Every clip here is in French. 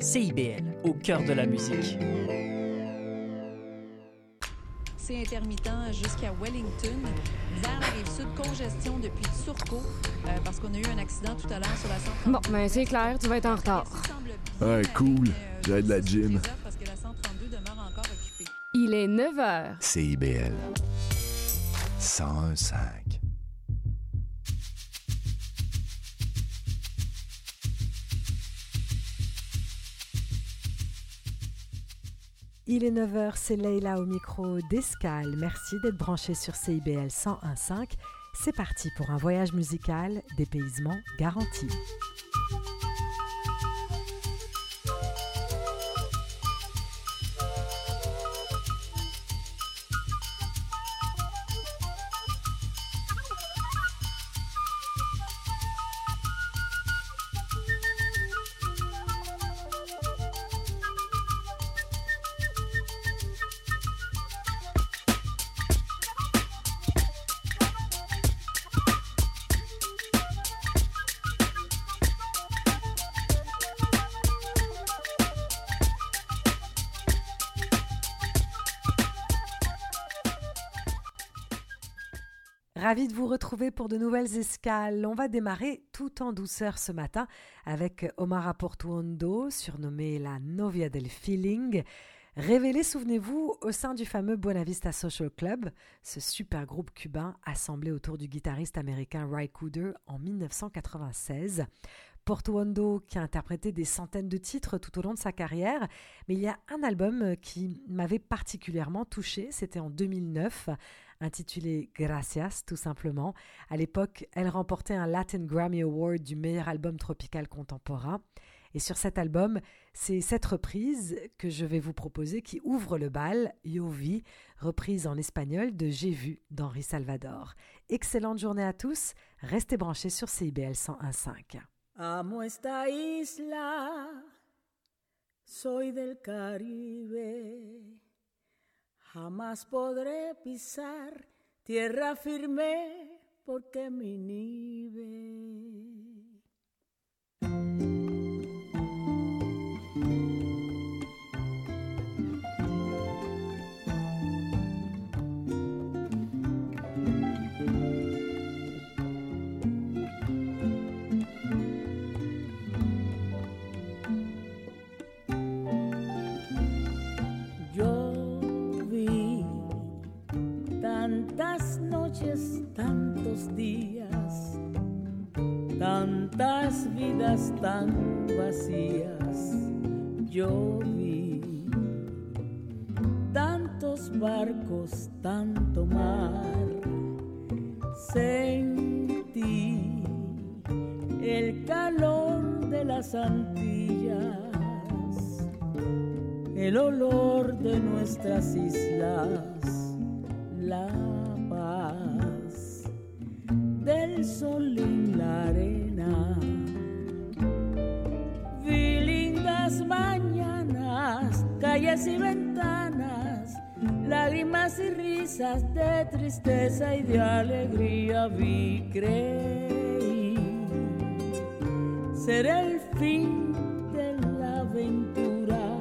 CIBL, au cœur de la musique. C'est intermittent jusqu'à Wellington. Vers la rive sud, congestion depuis Turcot, euh, parce qu'on a eu un accident tout à l'heure sur la 132. Bon, ben c'est clair, tu vas être en retard. Ouais, cool. J'ai de la gym. Parce que la 132 demeure encore occupée. Il est 9 h. CIBL 101.5 Il est 9h, c'est Leïla au micro d'Escale. Merci d'être branché sur CIBL 101.5. C'est parti pour un voyage musical, dépaysement garanti. Pour de nouvelles escales. On va démarrer tout en douceur ce matin avec Omar Portuondo, surnommé la Novia del Feeling. Révélé, souvenez-vous, au sein du fameux Buena Social Club, ce super groupe cubain assemblé autour du guitariste américain Ry Cooder en 1996. Portuondo qui a interprété des centaines de titres tout au long de sa carrière, mais il y a un album qui m'avait particulièrement touché, c'était en 2009, intitulé Gracias tout simplement. À l'époque, elle remportait un Latin Grammy Award du meilleur album tropical contemporain. Et sur cet album, c'est cette reprise que je vais vous proposer qui ouvre le bal, Yo reprise en espagnol de J'ai vu d'Henri Salvador. Excellente journée à tous, restez branchés sur CIBL 101.5. Amo esta isla, soy del Caribe, jamás podré pisar tierra firme porque me inhibe. Tantos días, tantas vidas tan vacías. Yo vi tantos barcos, tanto mar. Sentí el calor de las Antillas el olor de nuestras islas, la del sol en la arena. Vi lindas mañanas, calles y ventanas, lágrimas y risas de tristeza y de alegría. Vi, creí ser el fin de la aventura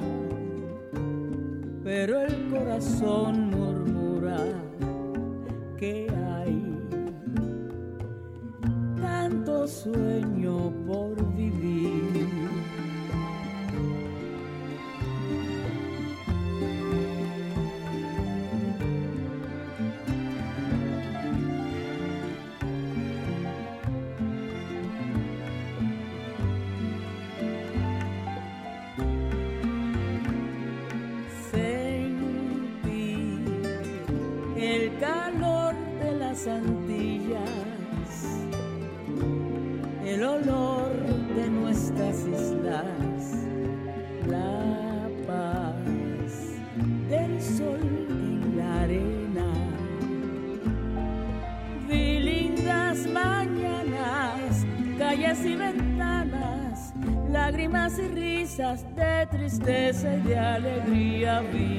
pero el corazón murmura que hay sueño por be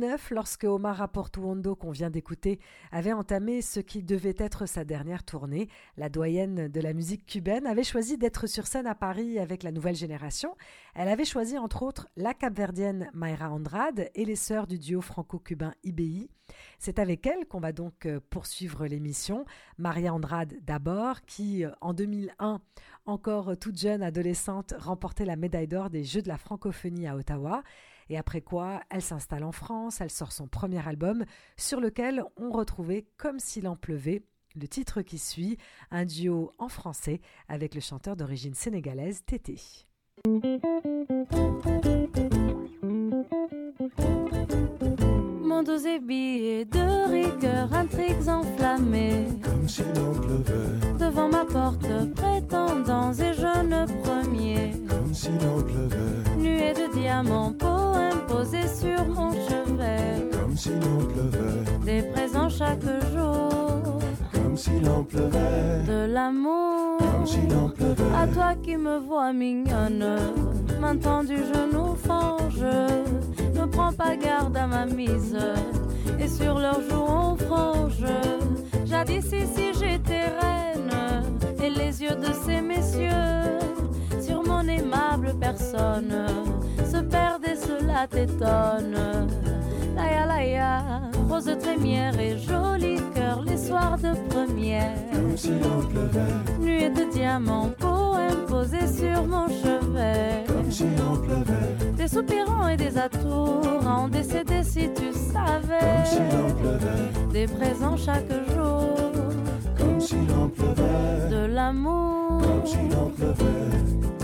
2019, lorsque Omar Portuondo, qu'on vient d'écouter, avait entamé ce qui devait être sa dernière tournée, la doyenne de la musique cubaine avait choisi d'être sur scène à Paris avec la nouvelle génération. Elle avait choisi entre autres la capverdienne Mayra Andrade et les sœurs du duo franco-cubain IBI. C'est avec elle qu'on va donc euh, poursuivre l'émission. Maria Andrade d'abord, qui euh, en 2001, encore toute jeune adolescente, remportait la médaille d'or des Jeux de la francophonie à Ottawa. Et après quoi, elle s'installe en France, elle sort son premier album sur lequel on retrouvait Comme s'il en pleuvait, le titre qui suit, un duo en français avec le chanteur d'origine sénégalaise Tété. Mon dos est de rigueur, intrigues enflammées. Comme s'il en pleuvait. Devant ma porte, prétendants et jeunes premiers. Comme s'il en pleuvait. Nuée de diamants, poèmes posés sur mon chevet. Comme s'il en pleuvait. Des présents chaque jour. Comme s'il en pleuvait. De l'amour. Comme s'il en pleuvait. À toi qui me vois mignonne. Maintenant du genou fange. Prends pas garde à ma mise. Et sur leurs joues on frange. Jadis ici j'étais reine. Et les yeux de ces messieurs sur mon aimable personne se perdent et cela t'étonne. Laïa laïa, rose trémière et joli cœur les soirs de première. Comme pleuvait. Nuée de diamants, poèmes posés sur mon chevet. Comme pleuvait. Des soupirants et des atours en décédé si tu savais. Comme s'il en pleuvait. Des présents chaque jour. Comme s'il en pleuvait. De l'amour. Comme s'il en pleuvait.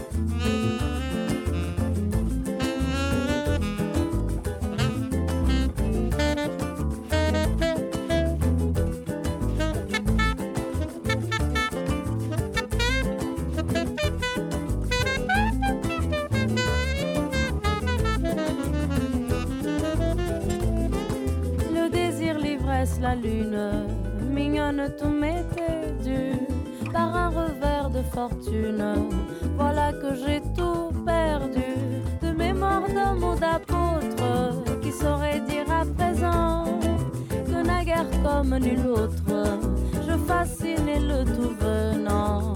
Tout m'était dû par un revers de fortune. Voilà que j'ai tout perdu de mémoire d'homme ou d'apôtre qui saurait dire à présent que naguère comme nul autre, je fascinais le tout venant.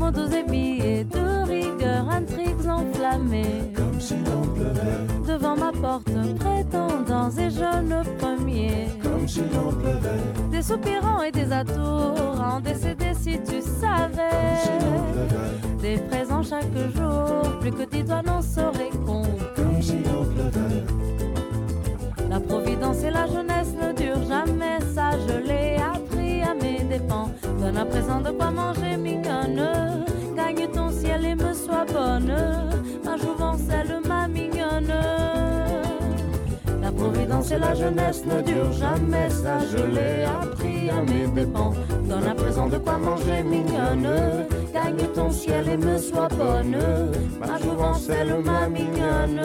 Mon dos ébillé de rigueur, intrigues enflammées Comme pleuvait. devant ma porte, prétendants et jeunes premiers. Comme s'il en pleuvait. Des soupirants et des atours en décédé si tu savais. Des présents chaque jour, plus que tes doigts n'en sauraient compte. Comme s'il en pleuvait. La providence et la jeunesse ne durent jamais, ça je l'ai appris à mes dépens. Donne à présent de quoi manger, mignonne. Gagne ton ciel et me sois bonne. Ma jouvence, Et la jeunesse ne durent jamais, ça je l'ai appris à mes dépens. Donne à présent de quoi manger, mignonne. Gagne ton ciel et me sois bonne. Ma jouvence, elle, ma mignonne.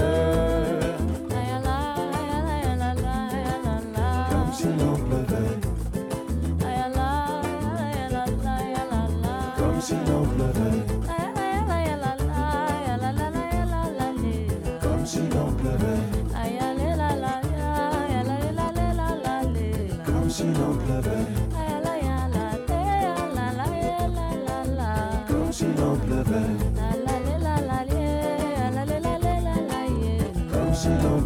optional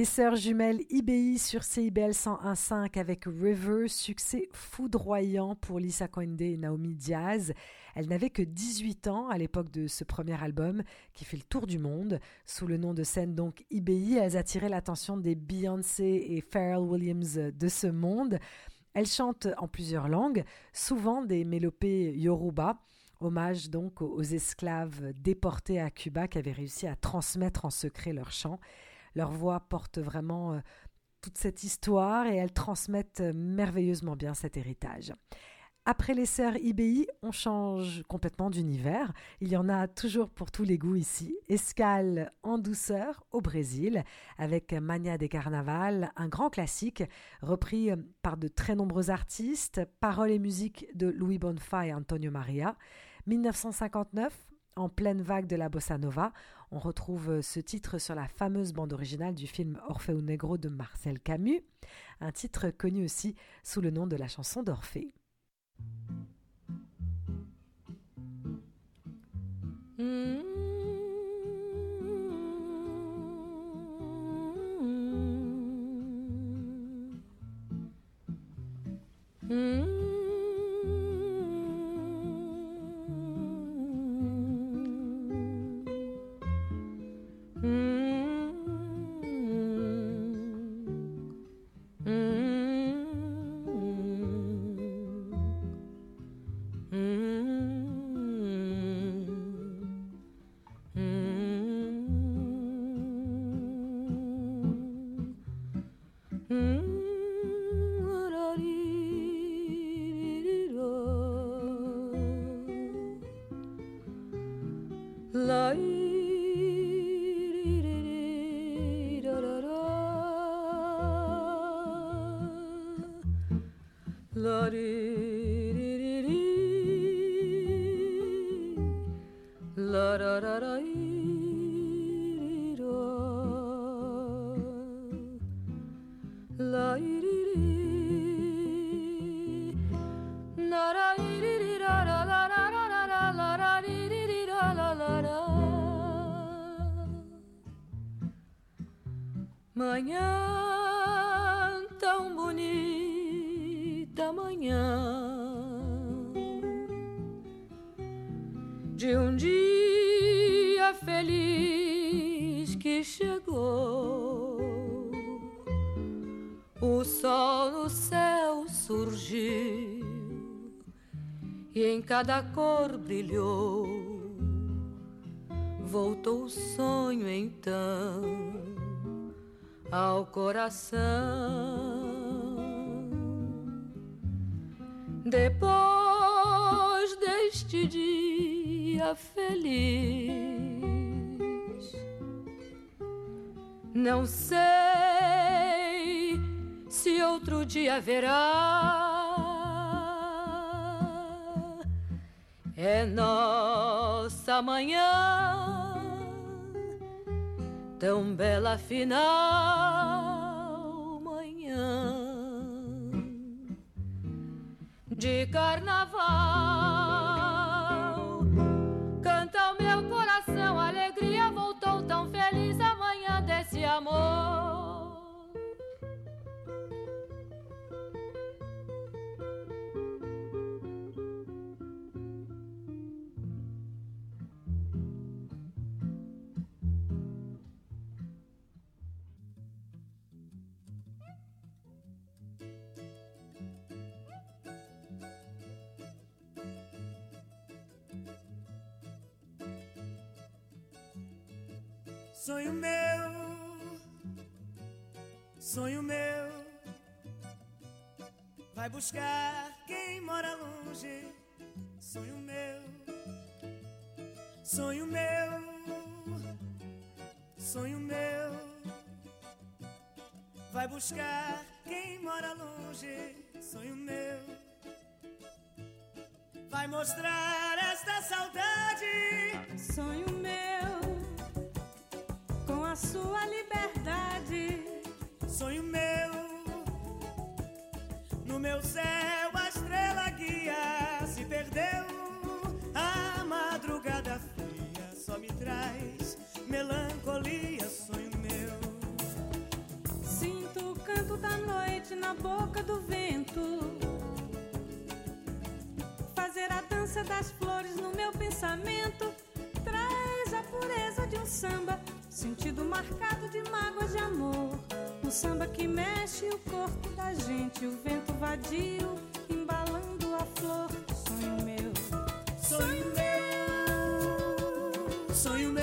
Les sœurs jumelles IBI sur CIBL 101.5 avec River, succès foudroyant pour Lisa Coinde et Naomi Diaz. Elle n'avait que 18 ans à l'époque de ce premier album qui fait le tour du monde. Sous le nom de scène donc IBI, elles attiraient l'attention des Beyoncé et Pharrell Williams de ce monde. Elles chantent en plusieurs langues, souvent des mélopées yoruba. Hommage donc aux esclaves déportés à Cuba qui avaient réussi à transmettre en secret leurs chants. Leur voix porte vraiment euh, toute cette histoire et elles transmettent euh, merveilleusement bien cet héritage. Après les sœurs IBI, on change complètement d'univers. Il y en a toujours pour tous les goûts ici. Escale en douceur au Brésil avec Mania des Carnaval, un grand classique repris euh, par de très nombreux artistes, paroles et musique de Louis Bonfa et Antonio Maria. 1959, en pleine vague de la bossa nova. On retrouve euh, ce titre sur la fameuse bande originale du film Orfeo Negro de Marcel Camus, un titre connu aussi sous le nom de la chanson d'Orphée. Mm. Sonho então ao coração. Depois deste dia feliz, não sei se outro dia haverá. É nossa manhã tão bela final manhã de carnaval. Sonho meu, sonho meu, vai buscar quem mora longe. Sonho meu, sonho meu, sonho meu, vai buscar quem mora longe. Sonho meu, vai mostrar esta saudade. Sonho meu, a sua liberdade. Sonho meu, no meu céu samba que mexe o corpo da gente, o vento vadio embalando a flor. Sonho meu, sonho meu, sonho meu,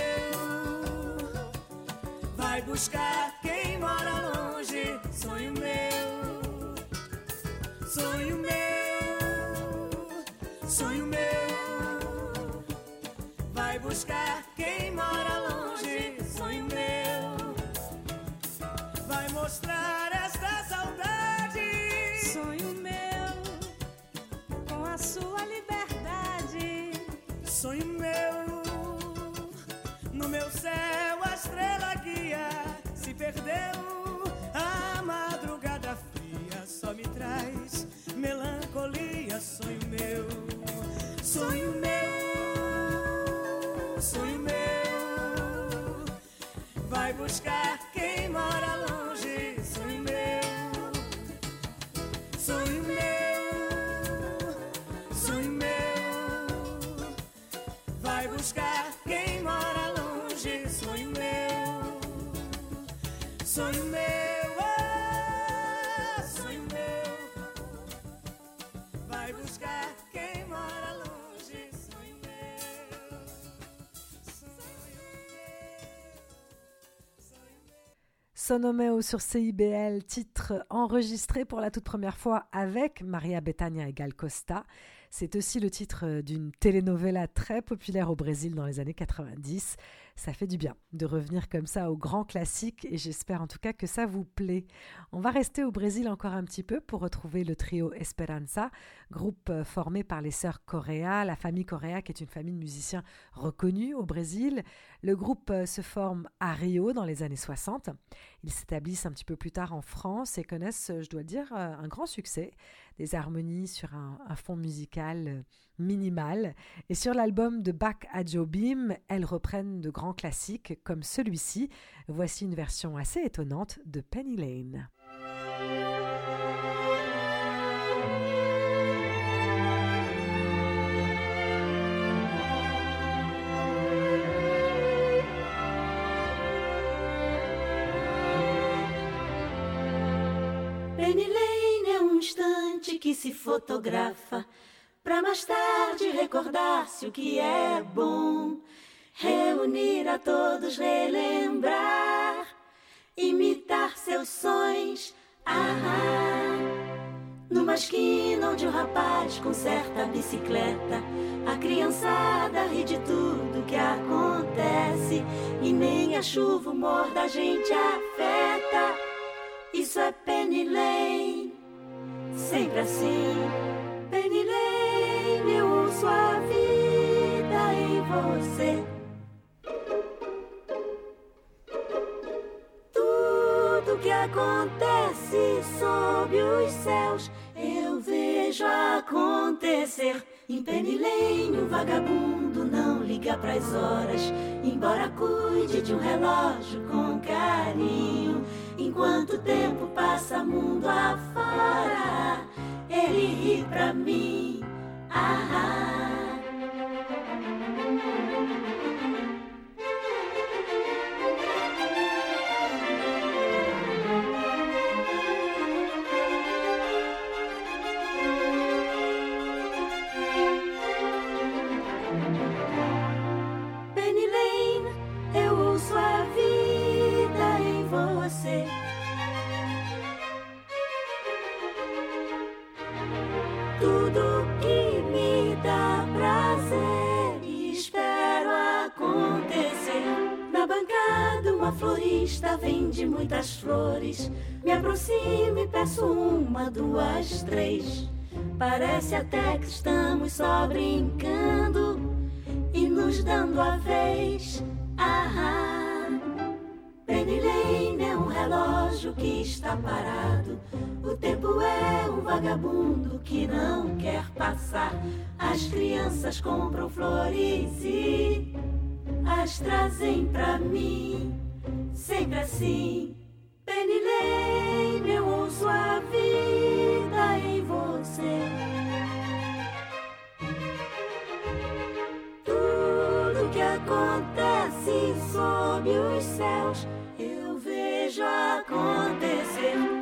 vai buscar sonho meu, sonho meu, vai buscar quem mora longe. Sonho meu, sonho meu, sonho meu. Vai buscar quem mora longe, sonho meu, sonho meu, Sonomeo sur CIBL, titre enregistré pour la toute première fois avec Maria Bethania et Gal Costa. C'est aussi le titre euh, d'une telenovela très populaire au Brésil dans les années 90. Ça fait du bien de revenir comme ça au grand classique et j'espère en tout cas que ça vous plaît. On va rester au Brésil encore un petit peu pour retrouver le trio Esperanza, groupe euh, formé par les sœurs Correa, la famille Correa qui est une famille de musiciens reconnue au Brésil. Le groupe euh, se forme à Rio dans les années 60. Ils s'établissent un petit peu plus tard en France et connaissent, je dois dire, un grand succès des harmonies sur un, fond musical euh, minimal. Et sur l'album de Back à Jobim, elles reprennent de grands classiques comme celui-ci. Voici une version assez étonnante de Penny Lane. Um instante que se fotografa para mais tarde recordar-se o que é bom, reunir a todos, relembrar, imitar seus sonhos. Ah, numa esquina onde o rapaz conserta a bicicleta, a criançada ri de tudo que acontece e nem a chuva, o humor da gente afeta. Isso é Penny Lane, sempre assim. Lane, eu uso a vida em você. Tudo que acontece sob os céus, eu vejo acontecer. Em Penny Lane, o vagabundo não liga pras horas, embora cuide de um relógio com carinho. Enquanto o tempo passa mundo afora, ele ri pra mim. Ah, ah. Florista vende muitas flores. Me aproximo e peço uma, duas, três. Parece até que estamos só brincando e nos dando a vez. Ah, Penny Lane é um relógio que está parado. O tempo é um vagabundo que não quer passar. As crianças compram flores e as trazem pra mim. Sempre assim. Lane, eu ouço a vida em você. Tudo que acontece sob os céus, eu vejo acontecer.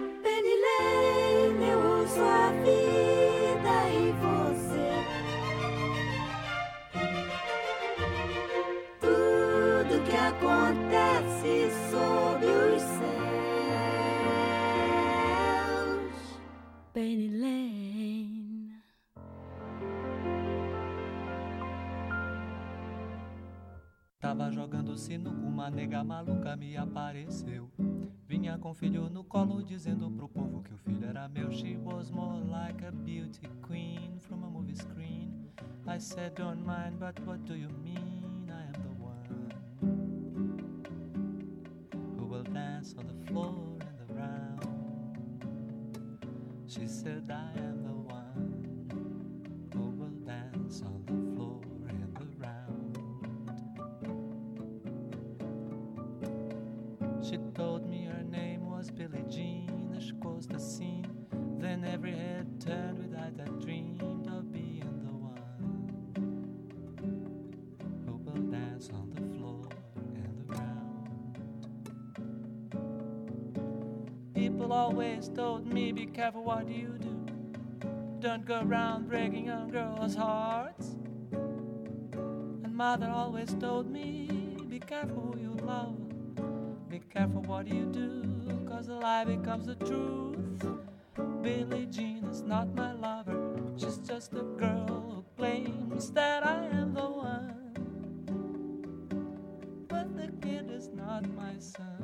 Sinuca, uma nega maluca me apareceu. Vinha com o filho no colo, dizendo pro povo que o filho era meu. She was more like a beauty queen from a movie screen. I said, don't mind, but what do you mean? I am the one who will dance on the floor and around. She said, I am the careful what you do. Don't go around breaking young girls' hearts. And mother always told me, be careful who you love. Be careful what you do, cause the lie becomes the truth. Billie Jean is not my lover, she's just a girl who claims that I am the one. But the kid is not my son.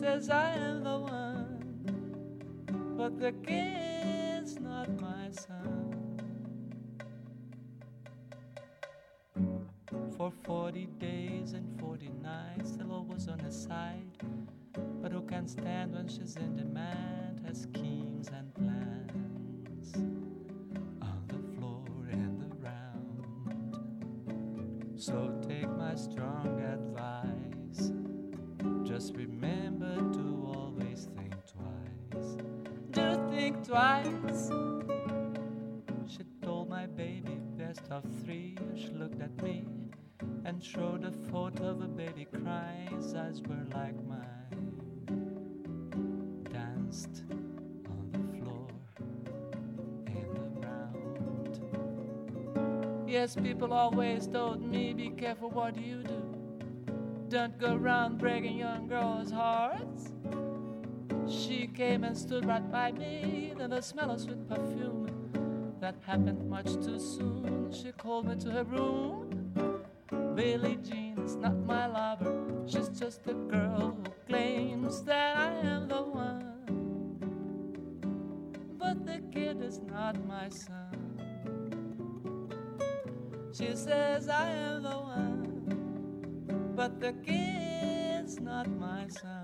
Says I am the one. But the kid's not my son. For 40 days and 40 nights, the Lord was on his side. But who can stand when she's in demand? Has schemes and plans on the floor and around. So take my strong advice. Just remember twice. She told my baby best of three. She looked at me and showed a photo of a baby crying. His eyes were like mine. Danced on the floor and around. Yes, people always told me, be careful what you do. Don't go around breaking young girls' hearts. She came and stood right by me, then the smell of sweet perfume. That happened much too soon. She called me to her room. Billie Jean is not my lover. She's just a girl who claims that I am the one. But the kid is not my son. She says I am the one. But the kid's not my son.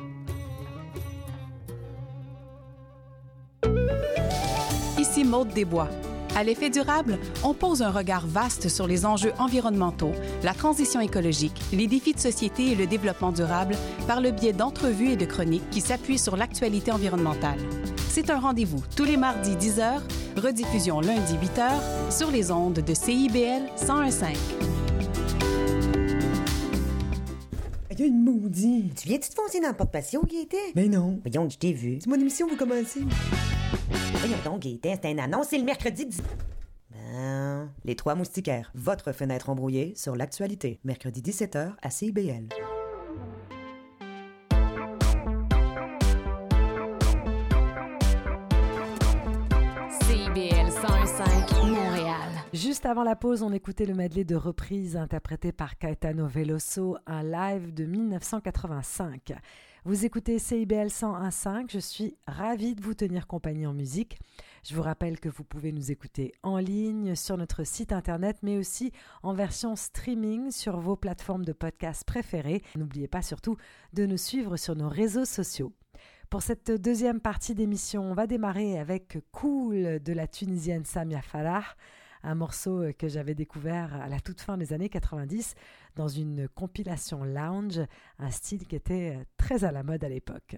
Maude Desbois. À l'effet durable, on pose un regard vaste sur les enjeux environnementaux, la transition écologique, les défis de société et le développement durable par le biais d'entrevues et de chroniques qui s'appuient sur l'actualité environnementale. C'est un rendez-vous tous les mardis 10h, rediffusion lundi 8h sur les ondes de CIBL 101.5. Il y a une maudite. Tu viens-tu te foncer dans le porte-patio, Gaëtan? Mais non. Voyons, je t'ai vu. C'est mon émission, vous commencez. Voyons donc, Gaëtan, c'est un annonce, c'est le mercredi 10... Ben... Les Trois Moustiquaires, votre fenêtre embrouillée sur l'actualité. Mercredi 17h à. CIBL Juste avant la pause, on écoutait le medley de reprises interprété par Caetano Veloso, un live de 1985. Vous écoutez CIBL 101.5, je suis ravie de vous tenir compagnie en musique. Je vous rappelle que vous pouvez nous écouter en ligne sur notre site internet, mais aussi en version streaming sur vos plateformes de podcast préférées. N'oubliez pas surtout de nous suivre sur nos réseaux sociaux. Pour cette deuxième partie d'émission, on va démarrer avec Cool de la Tunisienne Samia Falah, un morceau que j'avais découvert à la toute fin des années 90 dans une compilation lounge, un style qui était très à la mode à l'époque.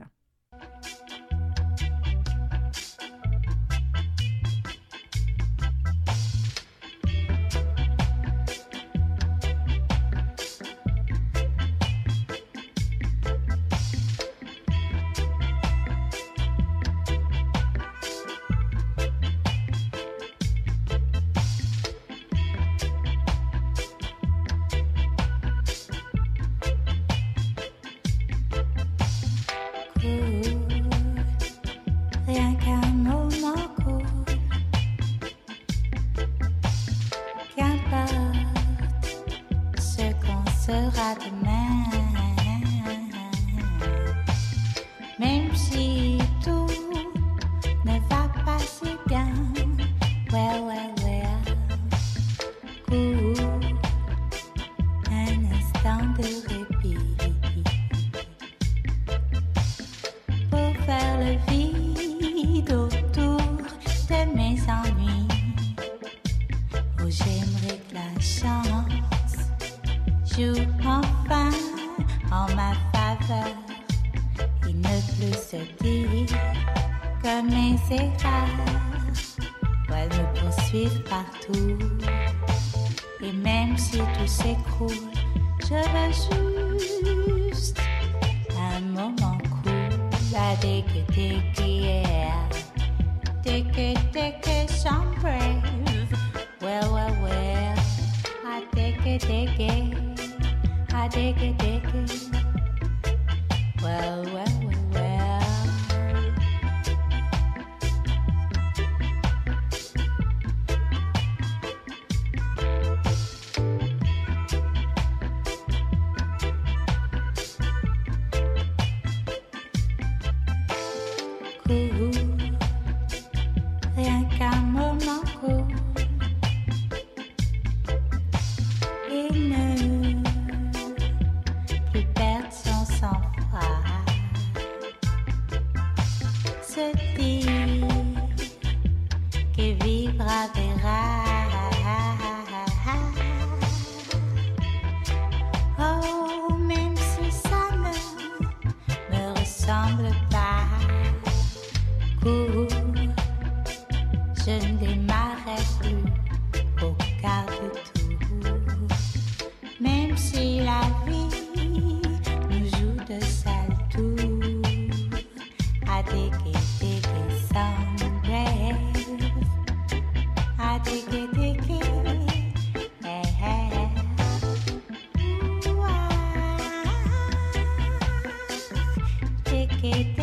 s'ennuie. Oh, j'aimerais que la chance joue enfin en ma faveur et ne plus se dire comme mes erreurs. Elles me poursuivent partout et même si tout s'écroule, je veux juste un moment cool à dégueter. Thank you.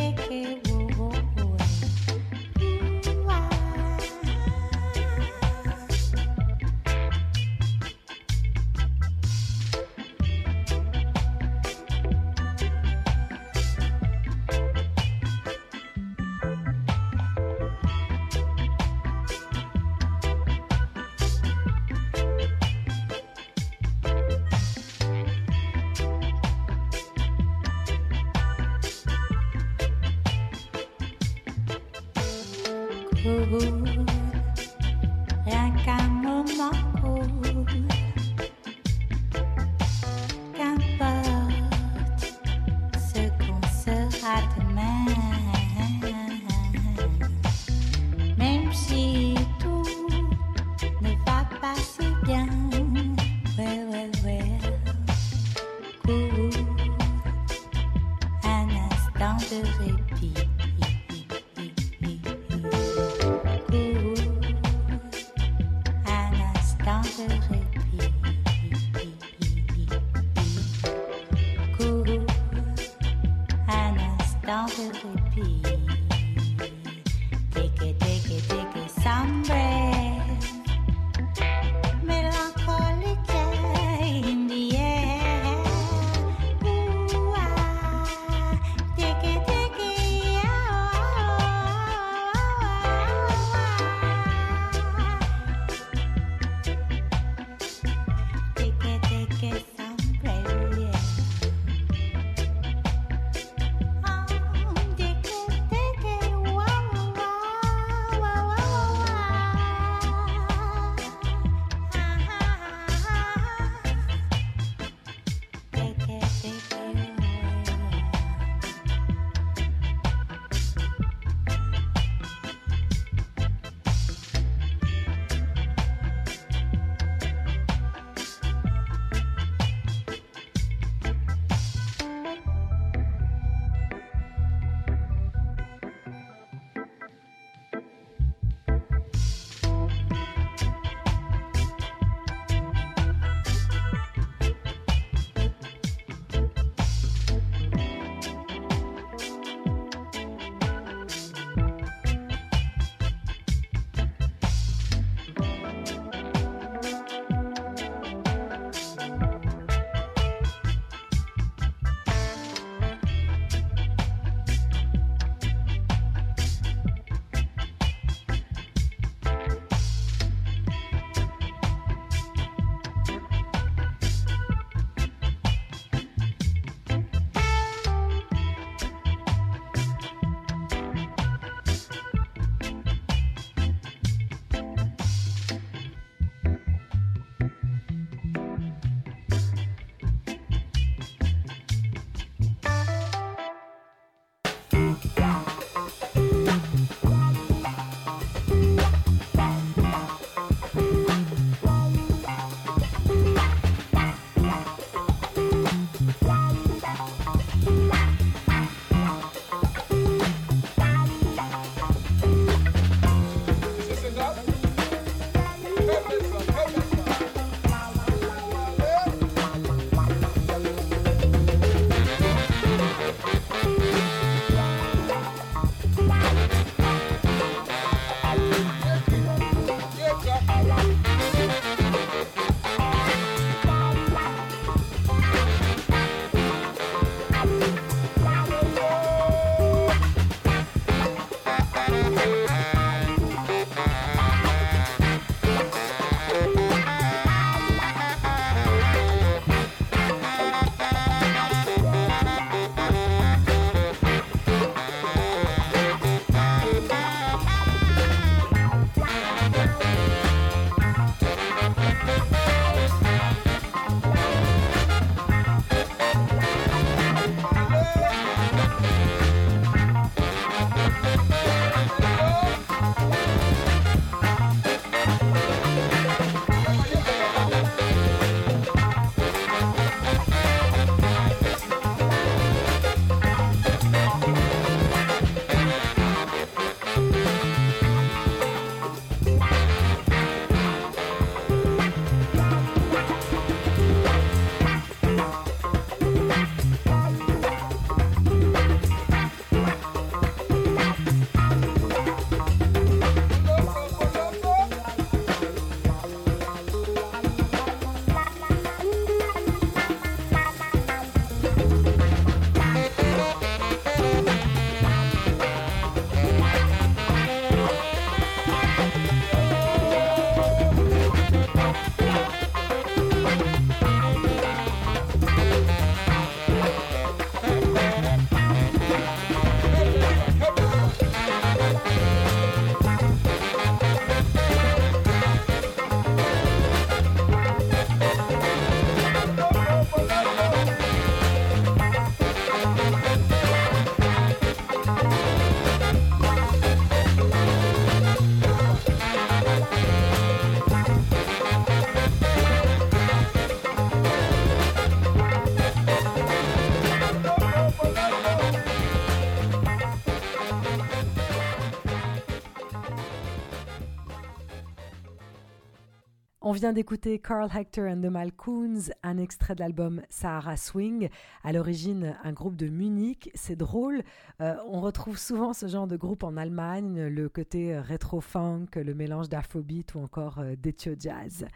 Vient d'écouter Carl Hector and the Malcoons, un extrait de l'album Sahara Swing, à l'origine un groupe de Munich. C'est drôle, euh, on retrouve souvent ce genre de groupe en Allemagne, le côté euh, rétro-funk, le mélange d'afrobeat ou encore euh, jazz.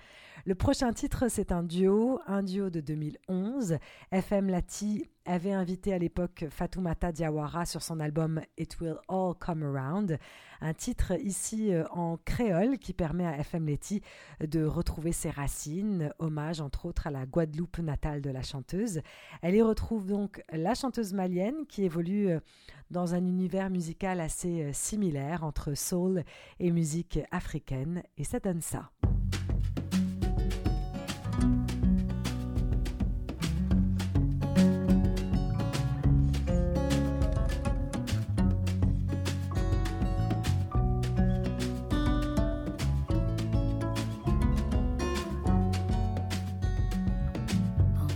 Le prochain titre, c'est un duo, un duo de 2011. FM Lati avait invité à l'époque Fatoumata Diawara sur son album It Will All Come Around, un titre ici euh, en créole qui permet à FM Lati de retrouver ses racines, hommage entre autres à la Guadeloupe natale de la chanteuse. Elle y retrouve donc la chanteuse malienne qui évolue euh, dans un univers musical assez euh, similaire entre soul et musique africaine, et ça donne ça.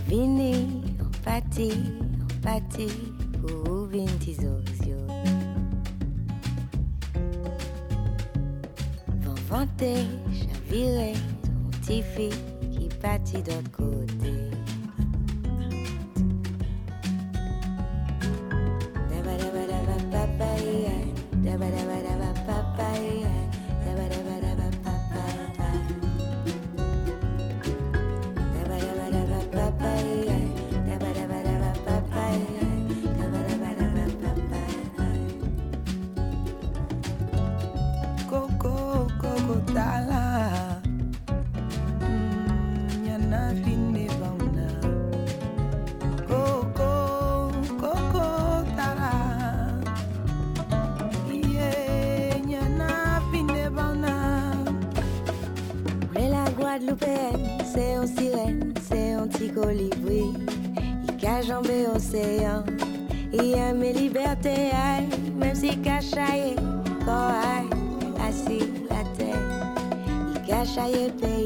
Vini, pati, pati, pour vinti zozio. Vont vanter, chavirer, ton petit qui pâtit d'autre côté. Il cache jambé océan, il aime les libertés, même si cachaillé, quand assis la tête. Il cachaillé pays,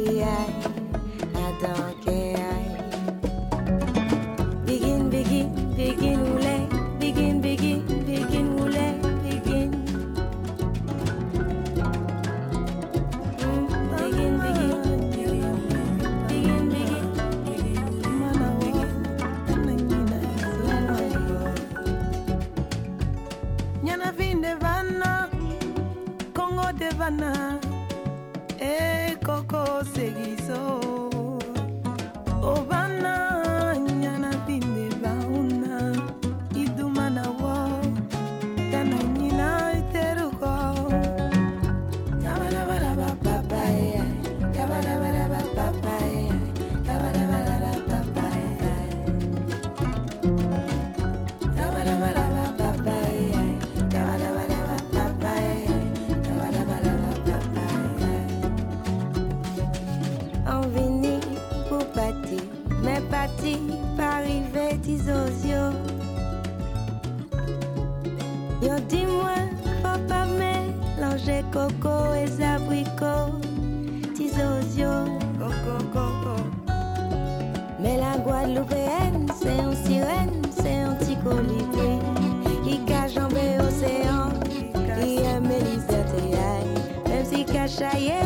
mais pâtir pas arriver tisosio. Yo dis-moi, faut pas mélanger coco et abricots, tisosio. Coco, coco. Mais la Guadeloupéenne, c'est un sirène, c'est un petit colibri. Il cache en océan, il aime les même si cachaillé,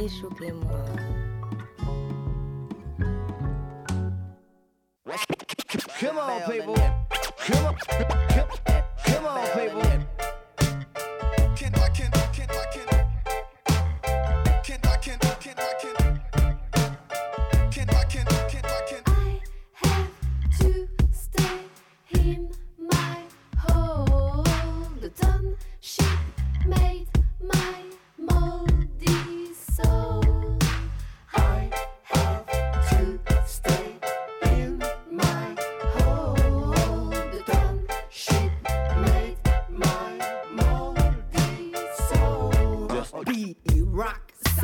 qui était choqué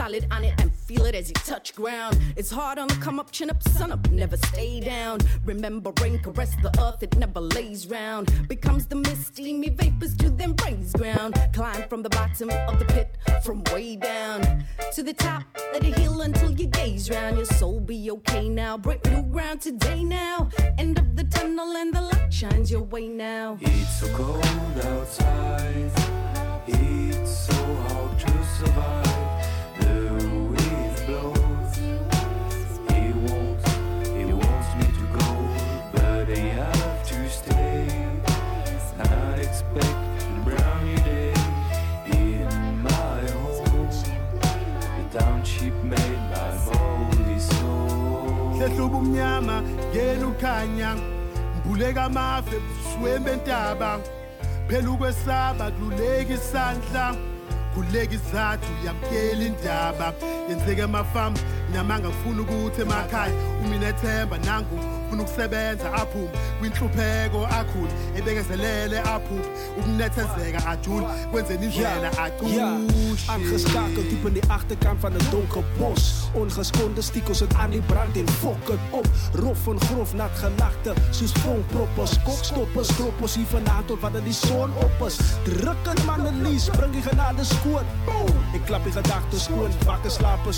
solid on it and feel it as you touch ground. It's hard on the come up, chin up, sun up, never stay down. Remember, rain caress the earth, it never lays round. Becomes the mist, steamy vapors to them raise ground. Climb from the bottom of the pit, from way down to the top. Let it heal until you gaze round. Your soul be okay now. Break new ground today now. End of the tunnel and the light shines your way now. It's so cold outside. It's so hard to survive. Soul. sehluba umnyama ngena ukhanya. Mbuleka amafe swembe entaba phela ukwesaba kululeka isandla. Kuleka izathu yamkela indaba. Yenzeke amafama nyamanga ngifuna ukuthi emakhaya. Umina ethemba nangu funa ukusebenza aphume kwinhlupheko akhule ebekezelele aphuphe ukunethezeka ajule kwenzeni indlela acushe Aangeschakeld diep in die achterkant van het donker bos. Ongeskonde stiekels, het aan die brand in fok het op. Rof en grof, nat gelakte, soos sprongproppers. Kokstoppers, droppers hier vandaan tot wanneer die zon op is. Drukkend manelies, bring die genade skoon. Boom! Ik klap die gedachten skoon, wakker slapen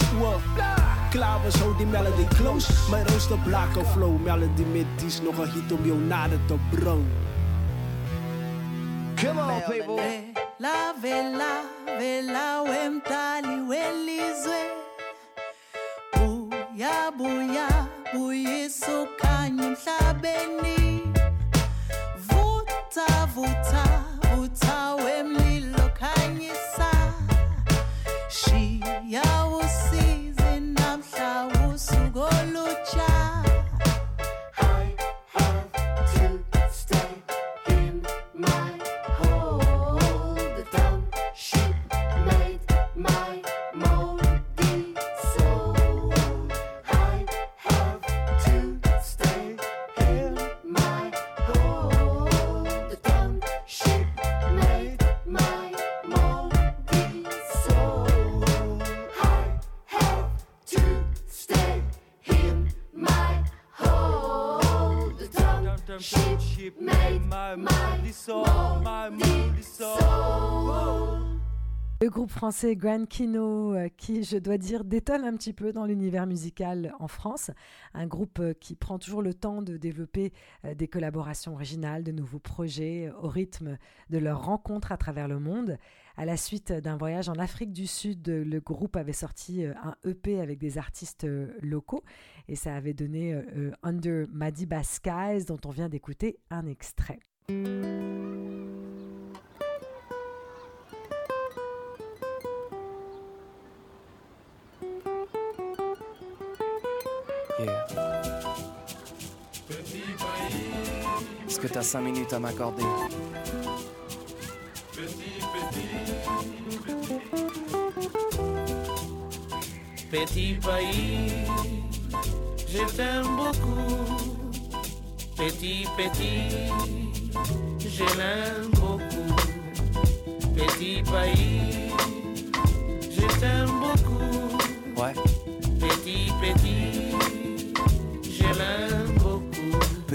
stoel. Klavers, hou die melody close. Mijn rooster blaken flow, melody met dies nog een hit om jou nader te brengen. Come on, people. La vela, vela wemtali welizwe Buya, buya, buyisa ukhanya emhlabeni Vutha, vutha, groupe français Grand Kino, euh, qui, je dois dire, détonne un petit peu dans l'univers musical en France. Un groupe euh, qui prend toujours le temps de développer euh, des collaborations originales, de nouveaux projets, au rythme de leurs rencontres à travers le monde. À la suite d'un voyage en Afrique du Sud, le groupe avait sorti un EP avec des artistes locaux et ça avait donné Under Madiba Skies, dont on vient d'écouter un extrait. Yeah. Est-ce que t'as 5 minutes à m'accorder? Petit pays, je t'aime beaucoup. Petit, petit, je l'aime beaucoup. Petit pays,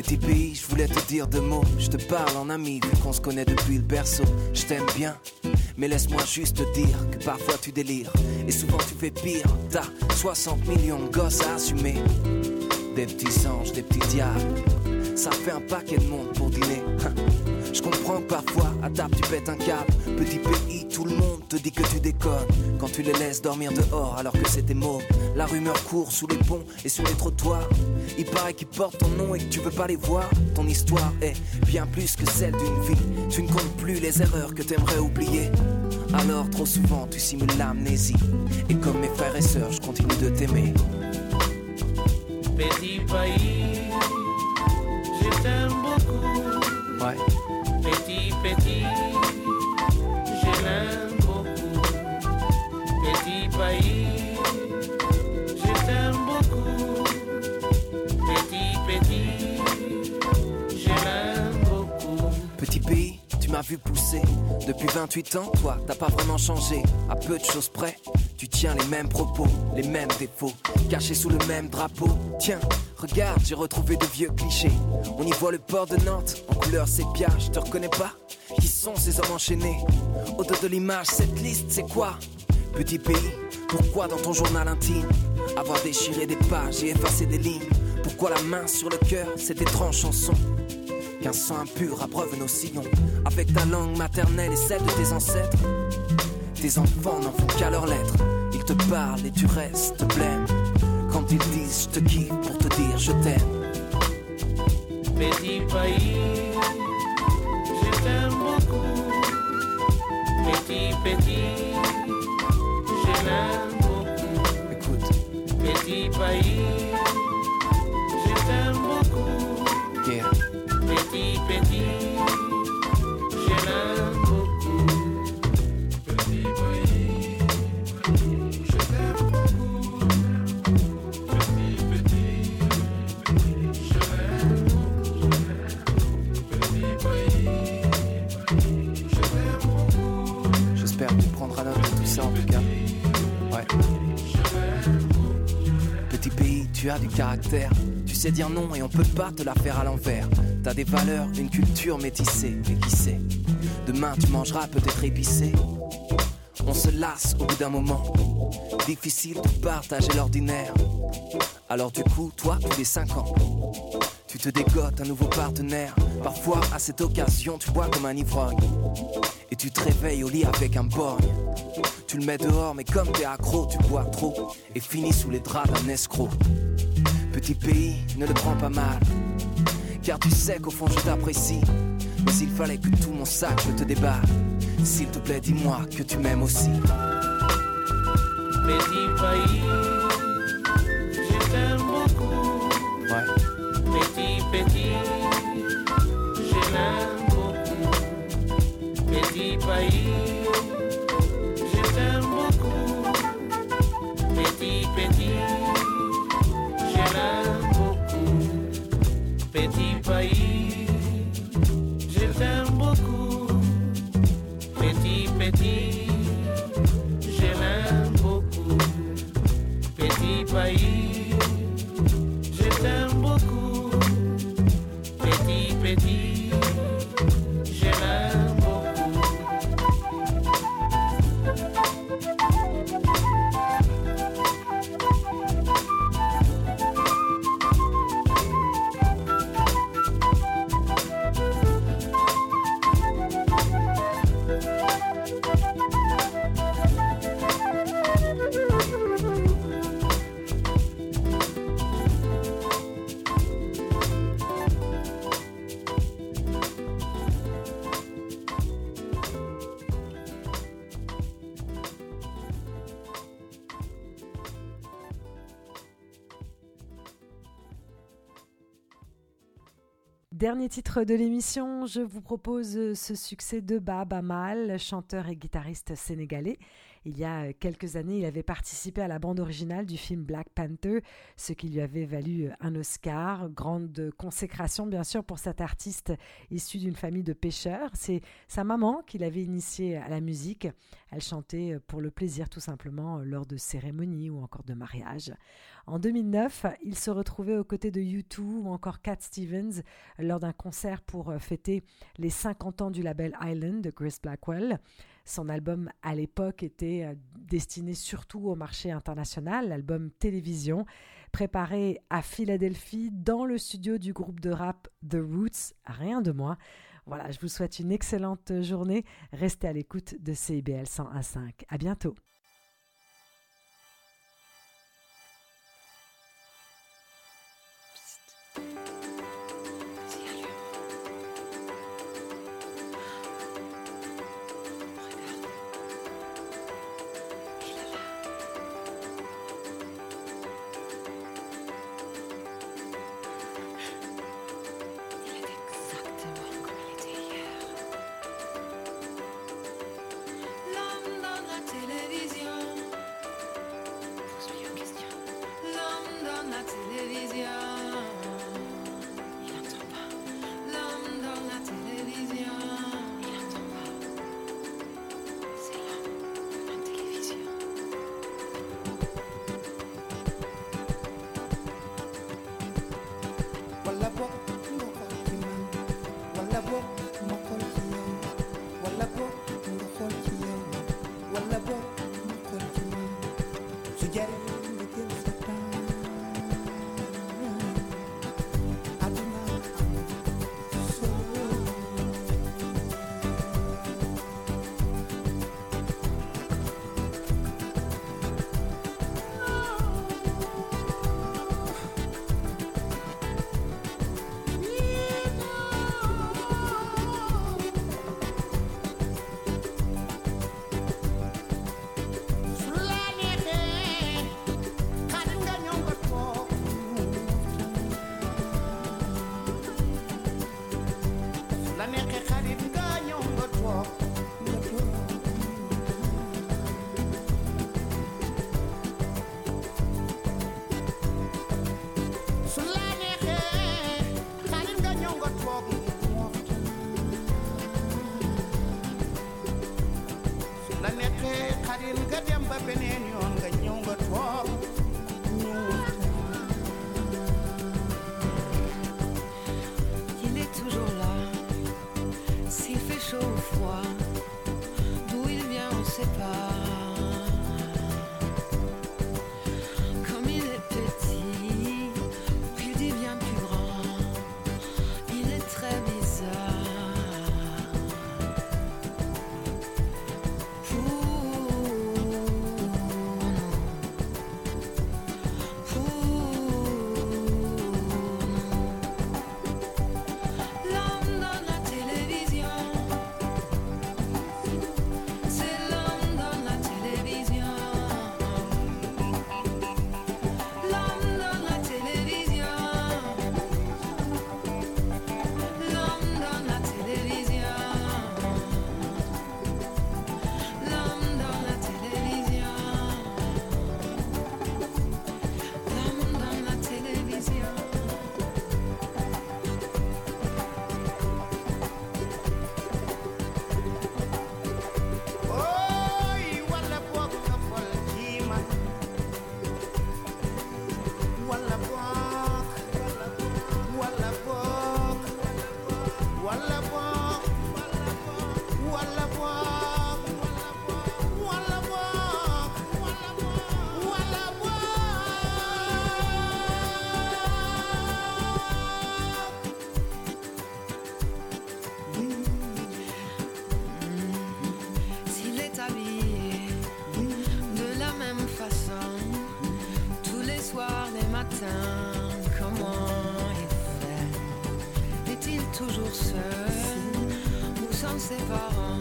Petit pays, je voulais te dire deux mots. Je te parle en ami, vu qu'on se connaît depuis le berceau. Je t'aime bien, mais laisse-moi juste te dire que parfois tu délires. Et souvent tu fais pire. T'as 60 millions de gosses à assumer. Des petits anges, des petits diables. Ça fait un paquet de monde pour dîner. Je comprends que parfois, à table, tu pètes un câble. Petit pays, tout le monde te dit que tu déconnes. Quand tu les laisses dormir dehors alors que c'était mauve. La rumeur court sous les ponts et sur les trottoirs. Il paraît qu'ils portent ton nom et que tu veux pas les voir. Ton histoire est bien plus que celle d'une vie. Tu ne comptes plus les erreurs que t'aimerais oublier. Alors, trop souvent, tu simules l'amnésie. Et comme mes frères et sœurs, je continue de t'aimer. Petit pays, je t'aime beaucoup. Ouais. Petit, petit, je l'aime beaucoup. Petit pays, je t'aime beaucoup. Petit, petit, je l'aime beaucoup. Petit pays, tu m'as vu pousser. Depuis 28 ans, toi, t'as pas vraiment changé. À peu de choses près, Tu tiens les mêmes propos, les mêmes défauts, cachés sous le même drapeau. Tiens, regarde, j'ai retrouvé de vieux clichés. On y voit le port de Nantes, en couleur sépia, je te reconnais pas. Qui sont ces hommes enchaînés? Au-delà de l'image, cette liste, c'est quoi? Petit pays, pourquoi dans ton journal intime Avoir déchiré des pages et effacé des lignes? Pourquoi la main sur le cœur, cette étrange chanson? Qu'un sang impur abreuve nos sillons. Avec ta langue maternelle et celle de tes ancêtres Tes enfants n'en font qu'à leurs lettres Ils te parlent et tu restes blême Quand ils disent je te kiffe pour te dire je t'aime Petit pays, je t'aime beaucoup. Petit, petit, je l'aime beaucoup. Écoute, Petit pays, je t'aime beaucoup. yeah. Petit, petit, Petit pays, tu as du caractère. Tu sais dire non et on peut pas te la faire à l'envers. T'as des valeurs, une culture métissée. Mais qui sait? Demain tu mangeras peut-être épicé. On se lasse au bout d'un moment. Difficile de partager l'ordinaire. Alors du coup, toi, tous les 5 ans, tu te dégotes un nouveau partenaire. Parfois, à cette occasion, tu bois comme un ivrogne. Et tu te réveilles au lit avec un borgne. Tu le mets dehors, mais comme t'es accro, tu bois trop. Et finis sous les draps d'un escroc. Petit pays, ne le prends pas mal. Car tu sais qu'au fond je t'apprécie. Mais il fallait que tout mon sac je te déballe. S'il te plaît, dis-moi que tu m'aimes aussi. Petit pays, je t'aime beaucoup. Ouais. Petit, petit, je l'aime beaucoup. Petit pays, Petit de l'émission, je vous propose euh, ce succès de Baba Mal, chanteur et guitariste sénégalais. Il y a euh, quelques années, il avait participé à la bande originale du film Black Panther, ce qui lui avait valu euh, un Oscar. Grande consécration, bien sûr, pour cet artiste issu d'une famille de pêcheurs. C'est sa maman qui l'avait initié à la musique. Elle chantait pour le plaisir, tout simplement, lors de cérémonies ou encore de mariages. En 2009, il se retrouvait aux côtés de U2 ou encore Cat Stevens lors d'un concert pour euh, les 50 ans du label Island de Chris Blackwell. Son album à l'époque était euh, destiné surtout au marché international, l'album télévision, préparé à Philadelphie dans le studio du groupe de rap The Roots, rien de moins. Voilà, je vous souhaite une excellente journée. Restez à l'écoute de CIBL 101.5. À bientôt. Xaadim nga dem ba beneen yoon nga ñëw nga Il est toujours là, s'il fait chaud ou froid, d'où il vient on sait pas. Toujours seul. Ou sans ses parents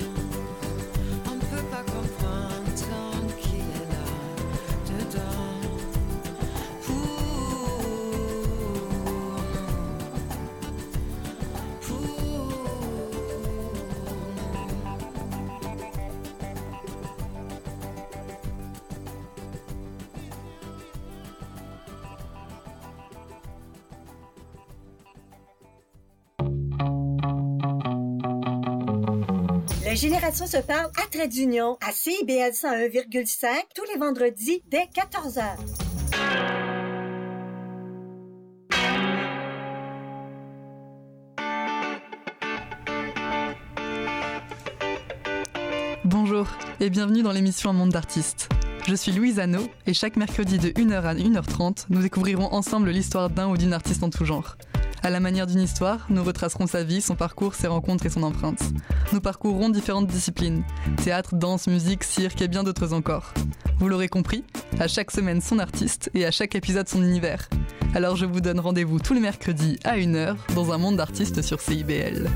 génération se parle à Trait d'Union, à CIBL 101,5, tous les vendredis dès 14h. Bonjour et bienvenue dans l'émission Un monde d'artistes. Je suis Louise Anneau et chaque mercredi de 1h à 1h30, nous découvrirons ensemble l'histoire d'un ou d'une artiste en tout genre. À la manière d'une histoire, nous retracerons sa vie, son parcours, ses rencontres et son empreinte. Nous parcourrons différentes disciplines théâtre, danse, musique, cirque et bien d'autres encore. Vous l'aurez compris, à chaque semaine son artiste et à chaque épisode son univers. Alors je vous donne rendez-vous tous les mercredis à 1h dans un monde d'artistes sur CIBL.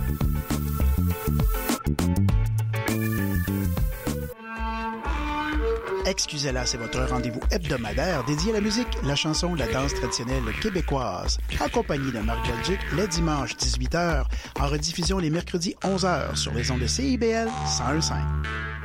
Excusez-la, c'est votre rendez-vous hebdomadaire dédié à la musique, la chanson, la danse traditionnelle québécoise, accompagné de Marc Belgique les dimanches 18h, en rediffusion les mercredis 11h sur les ondes de CIBL 101.5.